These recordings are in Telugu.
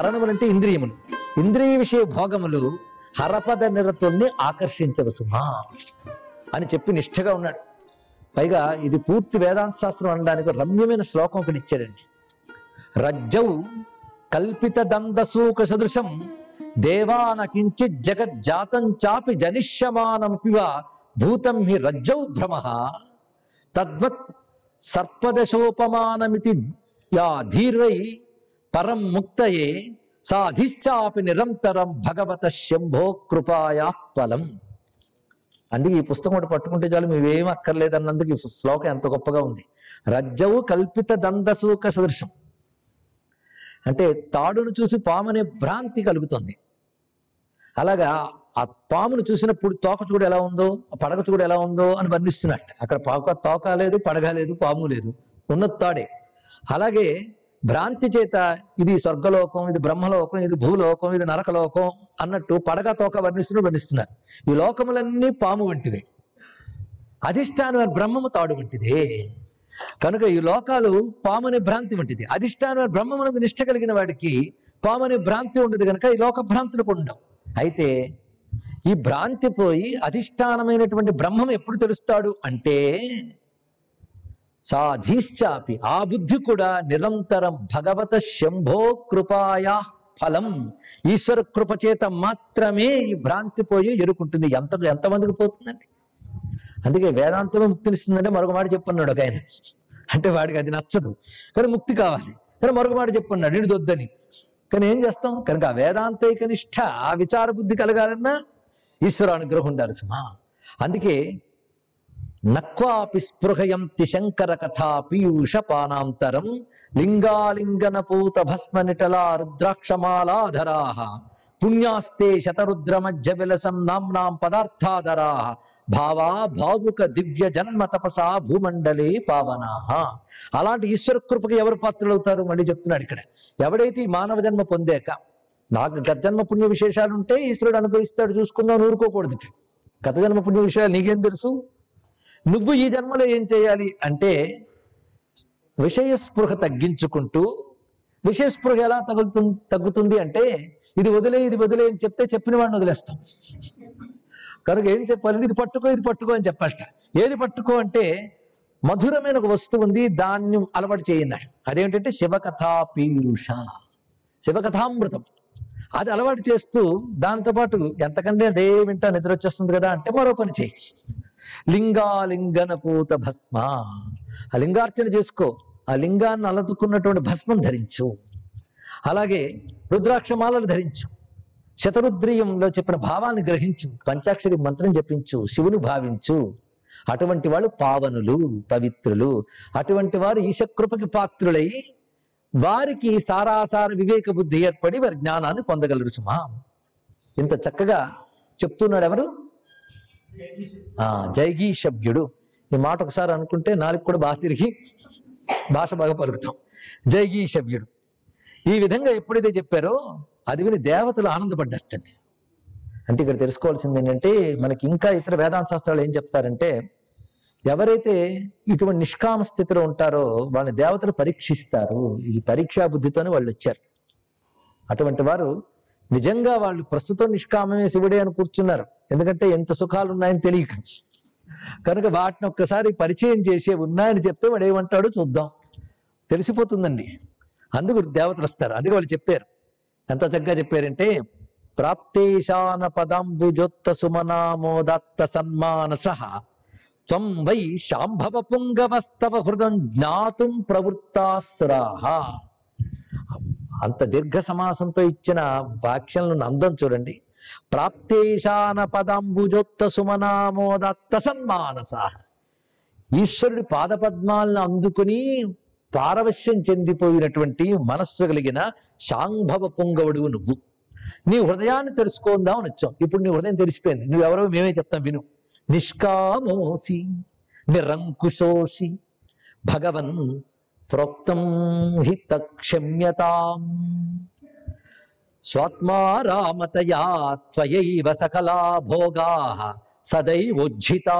కరణములు అంటే ఇంద్రియములు. ఇంద్రియ విషయ భోగములు హరపద నిరతుల్ని ఆకర్షించవు సుమా అని చెప్పి నిష్ఠగా ఉన్నాడు. పైగా ఇది పూర్తి వేదాంత శాస్త్రం అనడానికి రమ్యమైన శ్లోకం ఒకటి ఇచ్చాడండి. రజ్జౌ కల్పిత దందసూక సదృశం దేవాన కించిత్ జగజ్జాతం చాపి జనిష్యమానం పివ భూతం హి రజ్జౌ భ్రమ. తద్వత్ సర్పదశోపమానమితి యా ధీర్వై పరం ముక్తయే సాధిశ్చాపి నిరంతరం భగవత శంభో కృపాయా ఫలం. అందుకే ఈ పుస్తకం ఒకటి పట్టుకుంటే చాలు మేమేం అక్కర్లేదన్నందుకు ఈ శ్లోకం ఎంత గొప్పగా ఉంది. రజ్జవు కల్పిత దందసూక సదృశం. అంటే తాడును చూసి పామునే భ్రాంతి కలుగుతుంది. అలాగా ఆ పామును చూసినప్పుడు తోక చూడు ఎలా ఉందో పడగ చూడు ఎలా ఉందో అని వర్ణిస్తున్నట్టు. అక్కడ పాక తోక లేదు పడగ లేదు పాము లేదు. ఉన్న తాడే. అలాగే భ్రాంతి చేత ఇది స్వర్గలోకం ఇది బ్రహ్మలోకం ఇది భూలోకం ఇది నరకలోకం అన్నట్టు పడగ తోక వర్ణిస్తున్న వర్ణిస్తున్నారు. ఈ లోకములన్నీ పాము వంటివే. అధిష్టానం బ్రహ్మము తాడు వంటిదే. కనుక ఈ లోకాలు పాముని భ్రాంతి వంటిది. అధిష్టానం బ్రహ్మమునందు నిష్ట కలిగిన వాడికి పాముని భ్రాంతి ఉండదు కనుక ఈ లోక భ్రాంతులు ఉండవు. అయితే ఈ భ్రాంతి పోయి అధిష్టానమైనటువంటి బ్రహ్మం ఎప్పుడు తెలుస్తాడు అంటే సాధీశ్చాపి. ఆ బుద్ధి కూడా నిరంతరం భగవత శంభో కృపాయా ఫలం. ఈశ్వర కృప చేత మాత్రమే ఈ భ్రాంతి పోయి ఎరుకుంటుంది. ఎంత ఎంతమందికి పోతుందండి? అందుకే వేదాంతమే ముక్తినిస్తుందంటే మరొక మాట చెప్పన్నాడు ఒక ఆయన. అంటే వాడికి అది నచ్చదు. కానీ ముక్తి కావాలి. కానీ మరొక మాట చెప్పన్నాడు. ఇటు దొద్దని. కానీ ఏం చేస్తాం? కనుక ఆ వేదాంతైక నిష్ట ఆ విచార బుద్ధి కలగాలన్నా ఈశ్వర అనుగ్రహం ఉండాలి సుమా. అందుకే నక్వాపి స్పృహయంతి శంకర కథా పీయూష పానాంతరం లింగాలింగన పూత భస్మ నిటలా రుద్రాక్షమాలాధరా. పుణ్యాస్తే శతరుద్ర మధ్య విలసం నామ్నాం పదార్థాధరా. భావా భావుక దివ్య జన్మ తపసా భూమండలే పావనా. అలాంటి ఈశ్వర కృపకి ఎవరు పాత్రలవుతారు? మళ్ళీ చెప్తున్నాడు ఇక్కడ. ఎవడైతే మానవ జన్మ పొందాక నాకు గత జన్మ పుణ్య విశేషాలు ఉంటే ఈశ్వరుడు అనుభవిస్తాడు చూసుకుందాం ఊరుకోకూడదు గత జన్మ పుణ్య విషయాలు నీకేం తెలుసు? నువ్వు ఈ జన్మలో ఏం చేయాలి అంటే విషయ స్పృహ తగ్గించుకుంటూ విషయ స్పృహ ఎలా తగులుతుంది తగ్గుతుంది అంటే ఇది వదిలే ఇది వదిలే అని చెప్తే చెప్పిన వాడిని వదిలేస్తాం. కనుక ఏం చెప్పాలి ఇది పట్టుకో ఇది పట్టుకో అని చెప్పాలట. ఏది పట్టుకో అంటే మధురమైన ఒక వస్తువు ఉంది దాన్ని అలవాటు చేయన్నాడు. అదేంటంటే శివకథా పీయూష శివకథామృతం. అది అలవాటు చేస్తూ దానితో పాటు ఎంతకంటే అదే వింటా నిద్ర వచ్చేస్తుంది కదా అంటే మరో పని చేయి. లింగాలింగన పూత భస్మ. ఆ లింగార్చన చేసుకో. ఆ లింగాన్ని అలదుకున్నటువంటి భస్మం ధరించు. అలాగే రుద్రాక్షమాలను ధరించు. శతరుద్రీయంలో చెప్పిన భావాన్ని గ్రహించు. పంచాక్షరి మంత్రం జపించు. శివుని భావించు. అటువంటి వాళ్ళు పావనులు పవిత్రులు. అటువంటి వారు ఈశకృపకి పాత్రులై వారికి సారాసార వివేక బుద్ధి ఏర్పడి వారి జ్ఞానాన్ని పొందగలరు సుమా. ఇంత చక్కగా చెప్తున్నాడు ఎవరు? జైగీషభ్యుడు ఈ మాట ఒకసారి అనుకుంటే నాలుగు కూడా బాగా తిరిగి భాష బాగా పలుకుతాం. జైగీషభ్యుడు ఈ విధంగా ఎప్పుడైతే చెప్పారో అది విని దేవతలు ఆనందపడ్డట్టండి అంటే ఇక్కడ తెలుసుకోవాల్సింది ఏంటంటే మనకి ఇంకా ఇతర వేదాంత శాస్త్రాలు ఏం చెప్తారంటే ఎవరైతే ఇటువంటి నిష్కామ స్థితిలో ఉంటారో వాళ్ళని దేవతలు పరీక్షిస్తారు. ఈ పరీక్షా బుద్ధితోనే వాళ్ళు వచ్చారు. అటువంటి వారు నిజంగా వాళ్ళు ప్రస్తుతం నిష్కామమే శివుడే అని కూర్చున్నారు. ఎందుకంటే ఎంత సుఖాలు ఉన్నాయని తెలియక. కనుక వాటిని ఒక్కసారి పరిచయం చేసే ఉన్నాయని చెప్తే వాడు ఏమంటాడో చూద్దాం. తెలిసిపోతుందండి. అందుకు దేవతలు వస్తారు. అందుకే వాళ్ళు చెప్పారు. ఎంత చక్కగా చెప్పారంటే ప్రాప్తేశాన పదాంబుజోత్త సుమనామోదత్త సన్మాన సహ త్వం వై శాంభవ పుంగవస్తవ హృదం జ్ఞాతుం ప్రవృత్తాసురాహ అంత దీర్ఘ సమాసంతో ఇచ్చిన వాక్యాలను అందం చూడండి. ప్రాప్తేశాన పదాంబుజోత్త సుమనామోదత్త సన్మానస. ఈశ్వరుడి పాదపద్మాలను అందుకుని పారవశ్యం చెందిపోయినటువంటి మనస్సు కలిగిన శాంభవ పొంగవుడు నువ్వు. నీ హృదయాన్ని తెలుసుకుందామని వచ్చాం ఇప్పుడు నీ హృదయం తెలిసిపోయింది. నువ్వెవరో మేమే చెప్తాం విను. నిష్కామోసి నిరంకుశోసి భగవన్ ప్రోక్తం హి తక్షమ్యతాం. స్వాత్మారామతయా త్వయైవ సకలా భోగా సదైవోజ్జితా.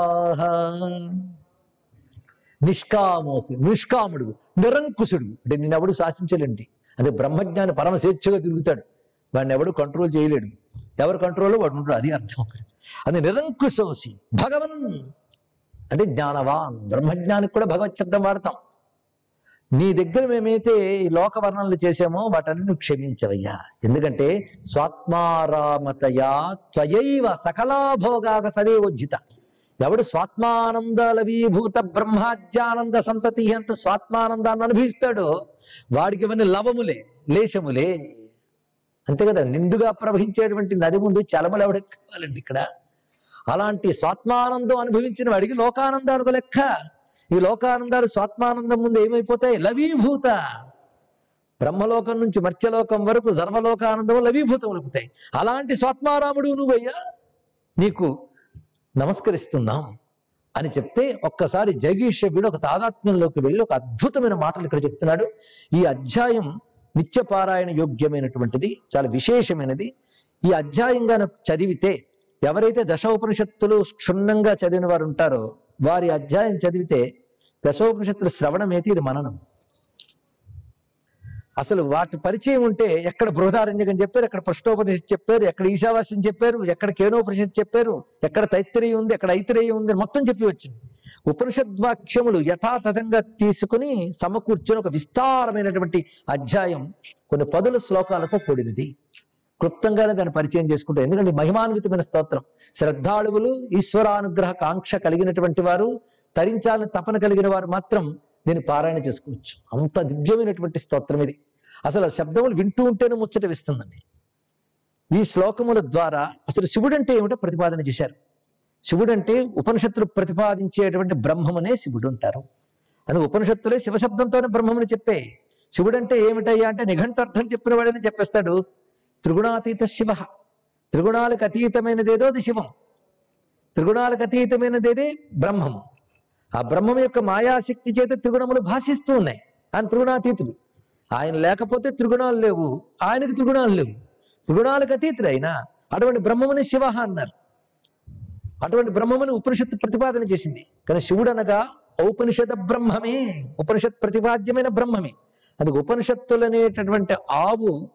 నిష్కామోసి నిష్కాముడు నిరంకుశుడు. అంటే నిన్నెవడు శాసించలేండి అదే బ్రహ్మజ్ఞాని పరమ స్వేచ్ఛగా తిరుగుతాడు. వాడిని ఎవడు కంట్రోల్ చేయలేడు. ఎవరు కంట్రోల్ వాడు ఉంటాడు అది అర్థం అది నిరంకుశోసి భగవన్. అంటే జ్ఞానవాన్ బ్రహ్మజ్ఞానికి కూడా భగవత్ శబ్దం వాడతాం. నీ దగ్గర మేమైతే ఈ లోక వర్ణనలు చేసామో వాటన్ని క్షమించవయ్యా. ఎందుకంటే స్వాత్మారామతయా త్వయైవ సకలాభోగాక సదేవోజ్జిత ఎవడు స్వాత్మానంద లవీభూత బ్రహ్మాజ్యానంద సంతతి అంటూ స్వాత్మానందాన్ని అనుభవిస్తాడో వాడికి ఇవన్నీ లవములే లేశములే. అంతే కదా నిండుగా ప్రవహించేటువంటి నది ముందు చలములు ఎవడికి కావాలండి ఇక్కడ? అలాంటి స్వాత్మానందం అనుభవించిన వాడికి లోకానందాలకు లెక్క. ఈ లోకానందాలు స్వాత్మానందం ముందు ఏమైపోతాయి? లవీభూత. బ్రహ్మలోకం నుంచి మర్త్యలోకం వరకు సర్వలోకానందం లవీభూతం లభితాయి అలాంటి స్వాత్మారాముడు నువ్వయ్యా? నీకు నమస్కరిస్తున్నాం అని చెప్తే ఒక్కసారి జగీషభ్యుడు ఒక తాదాత్మ్యంలోకి వెళ్ళి ఒక అద్భుతమైన మాటలు ఇక్కడ చెప్తున్నాడు. ఈ అధ్యాయం నిత్యపారాయణ యోగ్యమైనటువంటిది చాలా విశేషమైనది. ఈ అధ్యాయంగా చదివితే ఎవరైతే దశోపనిషత్తులు క్షుణ్ణంగా చదివిన వారు ఉంటారో వారి అధ్యాయం చదివితే దశోపనిషత్తుల శ్రవణం అయితే ఇది మననం. అసలు వాటి పరిచయం ఉంటే ఎక్కడ బృహదారణ్యకం చెప్పారు ఎక్కడ పృష్ఠోపనిషత్ చెప్పారు ఎక్కడ ఈశావాస్యం చెప్పారు ఎక్కడ కేనోపనిషత్ చెప్పారు ఎక్కడ తైత్రేయం ఉంది ఎక్కడ ఐతిరేయం ఉంది మొత్తం చెప్పి వచ్చింది. ఉపనిషద్వాక్యములు యథాతథంగా తీసుకుని సమకూర్చుని ఒక విస్తారమైనటువంటి అధ్యాయం కొన్ని పదుల శ్లోకాలతో కూడినది. క్లుప్తంగానే దాన్ని పరిచయం చేసుకుంటారు. ఎందుకంటే మహిమాన్వితమైన స్తోత్రం. శ్రద్ధాళువులు ఈశ్వరానుగ్రహ కాంక్ష కలిగినటువంటి వారు తరించాలని తపన కలిగిన వారు మాత్రం దీన్ని పారాయణ చేసుకోవచ్చు. అంత దివ్యమైనటువంటి స్తోత్రం ఇది. అసలు శబ్దములు వింటూ ఉంటేనే ముచ్చట వేస్తుందండి. ఈ శ్లోకముల ద్వారా అసలు శివుడు అంటే ఏమిటో ప్రతిపాదన చేశారు. శివుడు అంటే ఉపనిషత్తులు ప్రతిపాదించేటువంటి బ్రహ్మమనే శివుడు అంటారు. అది ఉపనిషత్తులే శివశబ్దంతోనే బ్రహ్మమని చెప్పే. శివుడు అంటే ఏమిటయ్యా అంటే నిఘంటార్థం చెప్పిన వాడని చెప్పేస్తాడు. త్రిగుణాతీత శివ. త్రిగుణాలకు అతీతమైనదేదో అది శివం. త్రిగుణాలకు అతీతమైనదేదే బ్రహ్మము. ఆ బ్రహ్మం యొక్క మాయాశక్తి చేత త్రిగుణములు భాషిస్తూ ఉన్నాయి. ఆయన త్రిగుణాతీతుడు. ఆయన లేకపోతే త్రిగుణాలు లేవు. ఆయనకి త్రిగుణాలు లేవు. త్రిగుణాలకు అతీతుడు అయినా అటువంటి బ్రహ్మముని శివ అన్నారు. అటువంటి బ్రహ్మముని ఉపనిషత్తు ప్రతిపాదన చేసింది. కానీ శివుడు అనగా ఔపనిషద బ్రహ్మమే. ఉపనిషత్ ప్రతిపాద్యమైన బ్రహ్మమే. అది ఉపనిషత్తులు అనేటటువంటి ఆవు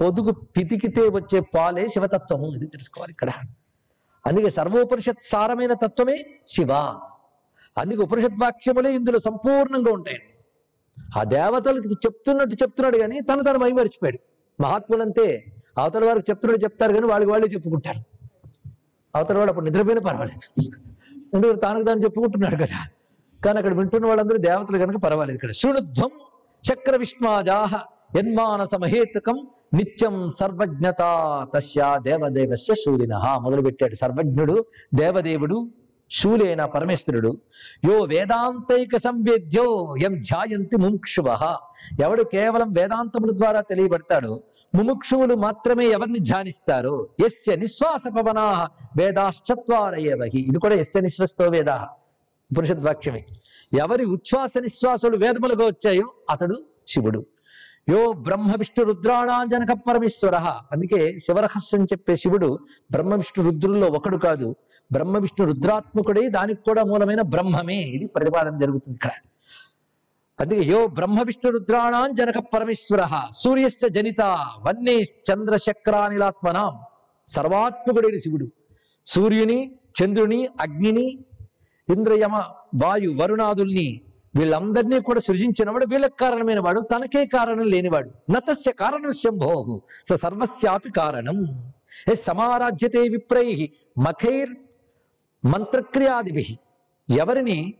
పొదుగు పితికితే వచ్చే పాలే శివతత్వము ఇది తెలుసుకోవాలి ఇక్కడ. అందుకే సర్వోపనిషత్ సారమైన తత్వమే శివ. అందుకే ఉపనిషత్ వాక్యములే ఇందులో సంపూర్ణంగా ఉంటాయండి ఆ దేవతలకు చెప్తున్నట్టు చెప్తున్నాడు కానీ తను తను మైమరిచిపోయాడు మహాత్ములంతే అవతల వారికి చెప్తున్నాడు చెప్తారు కానీ వాళ్ళకి వాళ్ళే చెప్పుకుంటారు. అవతల వాడు అప్పుడు నిద్రపోయినా పర్వాలేదు. ఎందుకంటే తాను తాను చెప్పుకుంటున్నాడు కదా. కానీ అక్కడ వింటున్న వాళ్ళందరూ దేవతలు కనుక పర్వాలేదు ఇక్కడ. శృణుధ్వం చక్ర విష్మాజాహ యన్మానస మహేతుకం నిత్యం సర్వజ్ఞత తస్య దేవదేవస్య శూలిన మొదలు పెట్టాడు సర్వజ్ఞుడు దేవదేవుడు శూలేన పరమేశ్వరుడు యో వేదాంతైక సంవేద్యో ఎం ధ్యాయంతి ముముక్షువ. ఎవడు కేవలం వేదాంతముల ద్వారా తెలియబడతాడు ముముక్షువులు మాత్రమే ఎవరిని ధ్యానిస్తారు ఎస్య నిశ్వాస పవనా వేదాశ్చత్వారయేవహి. ఇది కూడా ఎస్య నిశ్వస్తో వేద. పురుషద్వాక్యమే ఎవరి ఉచ్ఛ్వాస నిశ్వాసులు వేదములుగా వచ్చాయో అతడు శివుడు. యో బ్రహ్మ విష్ణు రుద్రాణాంజనక పరమేశ్వర. అందుకే శివరహస్యం చెప్పే శివుడు బ్రహ్మ విష్ణు రుద్రుల్లో ఒకడు కాదు. బ్రహ్మ విష్ణు రుద్రాత్మకుడే దానికి కూడా మూలమైన బ్రహ్మమే. ఇది ప్రతిపాదన జరుగుతుంది ఇక్కడ. అందుకే యో బ్రహ్మ విష్ణు రుద్రాణాం జనక పరమేశ్వర. సూర్యస్య జనిత వన్నే చంద్రశక్రానిలాత్మనాం. సర్వాత్మకుడైన శివుడు. సూర్యుని చంద్రుని అగ్నిని ఇంద్రయమ వాయు వరుణాదుల్ని వీళ్ళందరినీ కూడా సృజించినవాడు వీళ్ళకి కారణమైన వాడు తనకే కారణం లేనివాడు. నతస్య కారణం శంభోహు స సర్వస్యాపి కారణం. ఏ సమారాధ్యతే విప్రై మఖైర్ మంత్రక్రియాదిభి. ఎవరిని?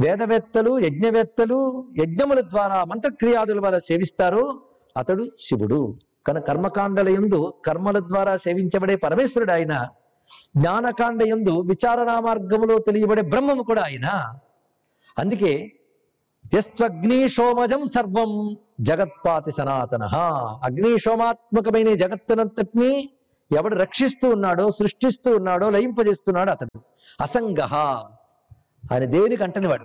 వేదవేత్తలు యజ్ఞవేత్తలు యజ్ఞముల ద్వారా మంత్రక్రియాదుల వల్ల సేవిస్తారో అతడు శివుడు. కనుక కర్మకాండల యందు కర్మల ద్వారా సేవించబడే పరమేశ్వరుడు ఆయన. జ్ఞానకాండ యందు విచారణా మార్గములో తెలియబడే బ్రహ్మము కూడా ఆయన. అందుకే యస్త్వగ్నిశోమజం సర్వం జగత్పాతి సనాతన. అగ్నిశోమాత్మకమైన జగత్తునంతటిని ఎవడు రక్షిస్తూ ఉన్నాడో సృష్టిస్తూ ఉన్నాడో లయింపజేస్తున్నాడో అతడు. అసంగ. ఆయన దేనికి అంటనివాడు?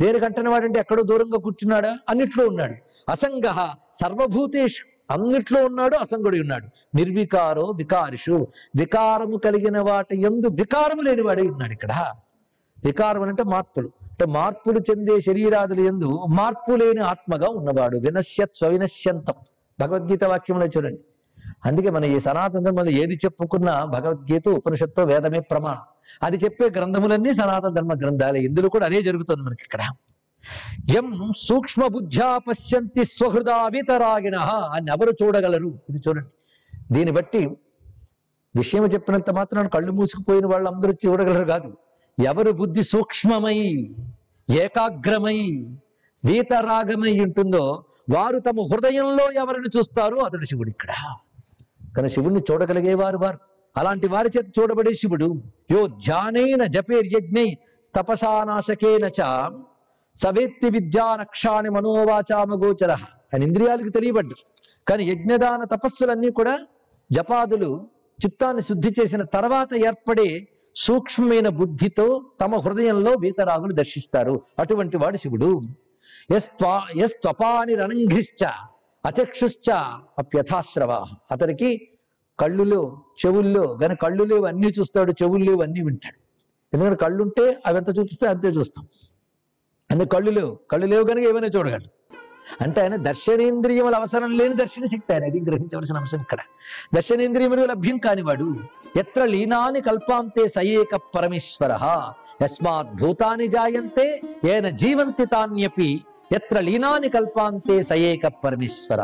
దేనికి అంటనివాడు అంటే ఎక్కడో దూరంగా కూర్చున్నాడా? అన్నిట్లో ఉన్నాడు. అసంగ. సర్వభూతేషు. అన్నిట్లో ఉన్నాడు అసంగుడి ఉన్నాడు. నిర్వికారో వికారిషు. వికారము కలిగిన వాటి ఎందు వికారము లేనివాడే ఉన్నాడు ఇక్కడ. వికారం అంటే మార్పులు అంటే మార్పులు చెందే శరీరాదులు ఎందు మార్పు లేని ఆత్మగా ఉన్నవాడు. వినశ్యత్ స్వవినశ్యంతం. భగవద్గీత వాక్యంలో చూడండి. అందుకే మన ఈ సనాతన ధర్మంలో ఏది చెప్పుకున్నా భగవద్గీత ఉపనిషత్తు వేదమే ప్రమాణం. అది చెప్పే గ్రంథములన్నీ సనాతన ధర్మ గ్రంథాలే. ఇందులో కూడా అదే జరుగుతుంది మనకి ఇక్కడ. ఎం సూక్ష్మ బుద్ధ్యా పశ్యంతి స్వహృదావితరాగిణ అని ఎవరు చూడగలరు? ఇది చూడండి. దీన్ని బట్టి విషయం చెప్పినంత మాత్రం కళ్ళు మూసుకుపోయిన వాళ్ళందరూ చూడగలరు కాదు. ఎవరు బుద్ధి సూక్ష్మమై ఏకాగ్రమై వీతరాగమై ఉంటుందో వారు తమ హృదయంలో ఎవరిని చూస్తారో అతడు శివుడు ఇక్కడ. కానీ శివుణ్ణి చూడగలిగేవారు వారు. అలాంటి వారి చేత చూడబడే శివుడు యో ధ్యానేన జపేర్యజ్ఞై తపసానాశకేన చ సవేత్తి విద్యా నక్షాని మనోవాచామగోచర అని ఇంద్రియాలకు తెలియబడ్డు కానీ యజ్ఞదాన తపస్సులన్నీ కూడా జపాదులు చిత్తాన్ని శుద్ధి చేసిన తర్వాత ఏర్పడే సూక్ష్మమైన బుద్ధితో తమ హృదయంలో వీతరాగులు దర్శిస్తారు. అటువంటి వాడు శివుడు. యస్త్వా యస్త్వపాని రణంఘ్రిశ్చ అచక్షుశ్చ అప్యథాశ్రవ. అతనికి కళ్ళులో చెవుల్లో కానీ కళ్ళు లేవు అన్నీ చూస్తాడు చెవులు లేవు అన్నీ వింటాడు. ఎందుకంటే కళ్ళుంటే అవి ఎంత చూపిస్తే అంతే చూస్తాం. అందుకే కళ్ళు లేవు. కళ్ళు లేవు కనుక ఏమైనా చూడగలడు. అంటే ఆయన దర్శనేంద్రియముల అవసరం లేని దర్శన శక్తి ఆయన. అది గ్రహించవలసిన అంశం ఇక్కడ. దర్శనేంద్రియములు లభ్యం కానివాడు. ఎత్ర లీనాని కల్పాంతే సయేక పరమేశ్వర. యస్మాత్ భూతాని జాయంతే ఏన జీవంతి తాన్యపి ఎత్ర లీనాని కల్పాంతే సయేక పరమేశ్వర.